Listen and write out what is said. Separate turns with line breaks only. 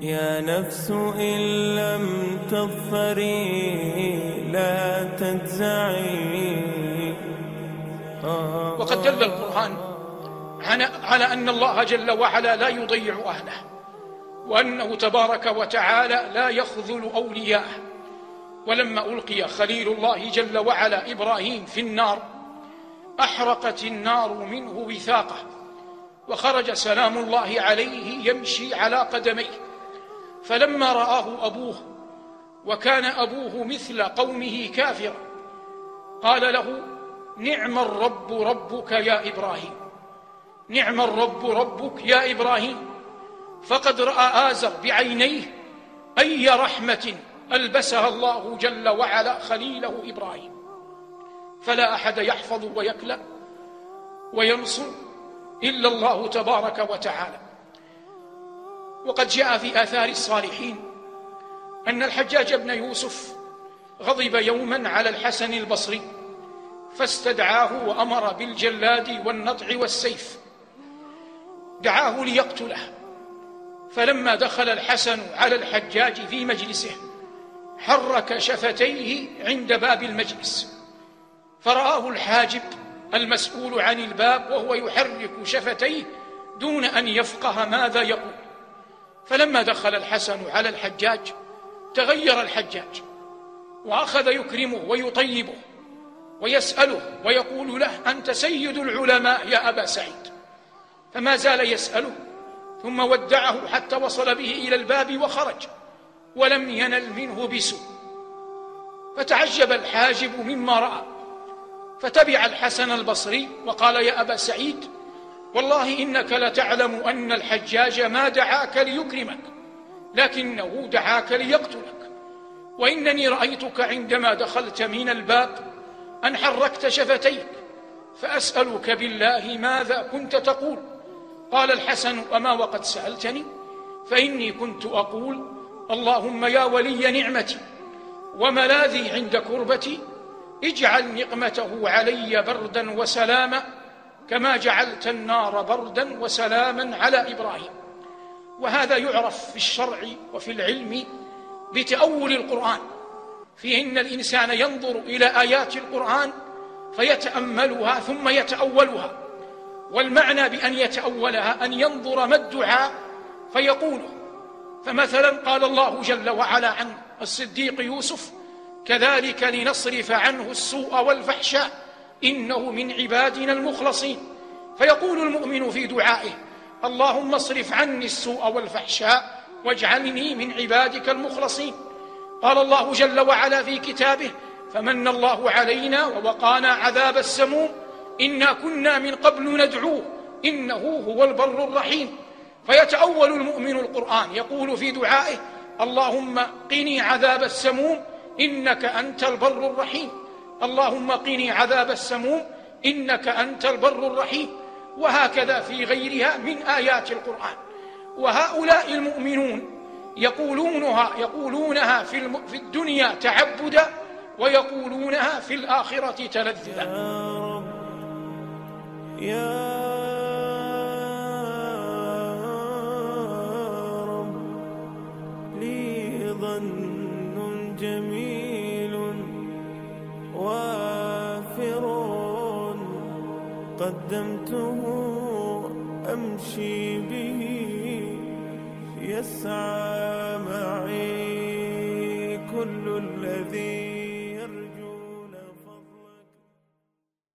يا نفس إن لم تظفري لا تجزعي.
وقد دل القرآن على أن الله جل وعلا لا يضيع أهله وأنه تبارك وتعالى لا يخذل أولياءه. ولما ألقي خليل الله جل وعلا إبراهيم في النار أحرقت النار منه وثاقه وخرج سلام الله عليه يمشي على قدميه. فلما رآه أبوه وكان أبوه مثل قومه كافرا قال له نعم الرب ربك يا إبراهيم نعم الرب ربك يا إبراهيم فقد رأى آزر بعينيه أي رحمة ألبسها الله جل وعلا خليله إبراهيم فلا أحد يحفظ ويكلأ وينصر إلا الله تبارك وتعالى. وقد جاء في آثار الصالحين أن الحجاج بن يوسف غضب يوما على الحسن البصري فاستدعاه وأمر بالجلاد والنطع والسيف. دعاه ليقتله. فلما دخل الحسن على الحجاج في مجلسه حرك شفتيه عند باب المجلس. فرآه الحاجب المسؤول عن الباب وهو يحرك شفتيه دون أن يفقه ماذا يقول. فلما دخل الحسن على الحجاج تغير الحجاج وأخذ يكرمه ويطيبه ويسأله ويقول له أنت سيد العلماء يا أبا سعيد. فما زال يسأله ثم ودعه حتى وصل به إلى الباب وخرج ولم ينل منه بسوء. فتعجب الحاجب مما رأى فتبع الحسن البصري وقال يا أبا سعيد والله إنك لتعلم أن الحجاج ما دعاك ليكرمك لكنه دعاك ليقتلك. وإنني رأيتك عندما دخلت من الباب أن حركت شفتيك فأسألك بالله ماذا كنت تقول؟ قال الحسن أما وقد سألتني فإني كنت أقول اللهم يا ولي نعمتي وملاذي عند كربتي اجعل نقمته علي بردا وسلاما كما جعلت النار بردا وسلاما على إبراهيم. وهذا يعرف في الشرع وفي العلم بتأول القرآن. في إن الإنسان ينظر إلى آيات القرآن فيتأملها ثم يتأولها. والمعنى بأن يتأولها أن ينظر ما الدعاء فيقوله. فمثلا قال الله جل وعلا عن الصديق يوسف كذلك لنصرف عنه السوء والفحشاء إنه من عبادنا المخلصين. فيقول المؤمن في دعائه اللهم اصرف عني السوء والفحشاء واجعلني من عبادك المخلصين. قال الله جل وعلا في كتابه فمن الله علينا ووقانا عذاب السموم. إنا كنا من قبل ندعوه إنه هو البر الرحيم. فيتأول المؤمن القرآن يقول في دعائه اللهم قني عذاب السموم إنك أنت البر الرحيم. اللهم قني عذاب السموم إنك أنت البر الرحيم وهكذا في غيرها من آيات القرآن وهؤلاء المؤمنون يقولونها يقولونها في. في الدنيا تعبدا ويقولونها في الآخرة تلذذا
يا رب قدمته أمشي به يسعى معي كل الذي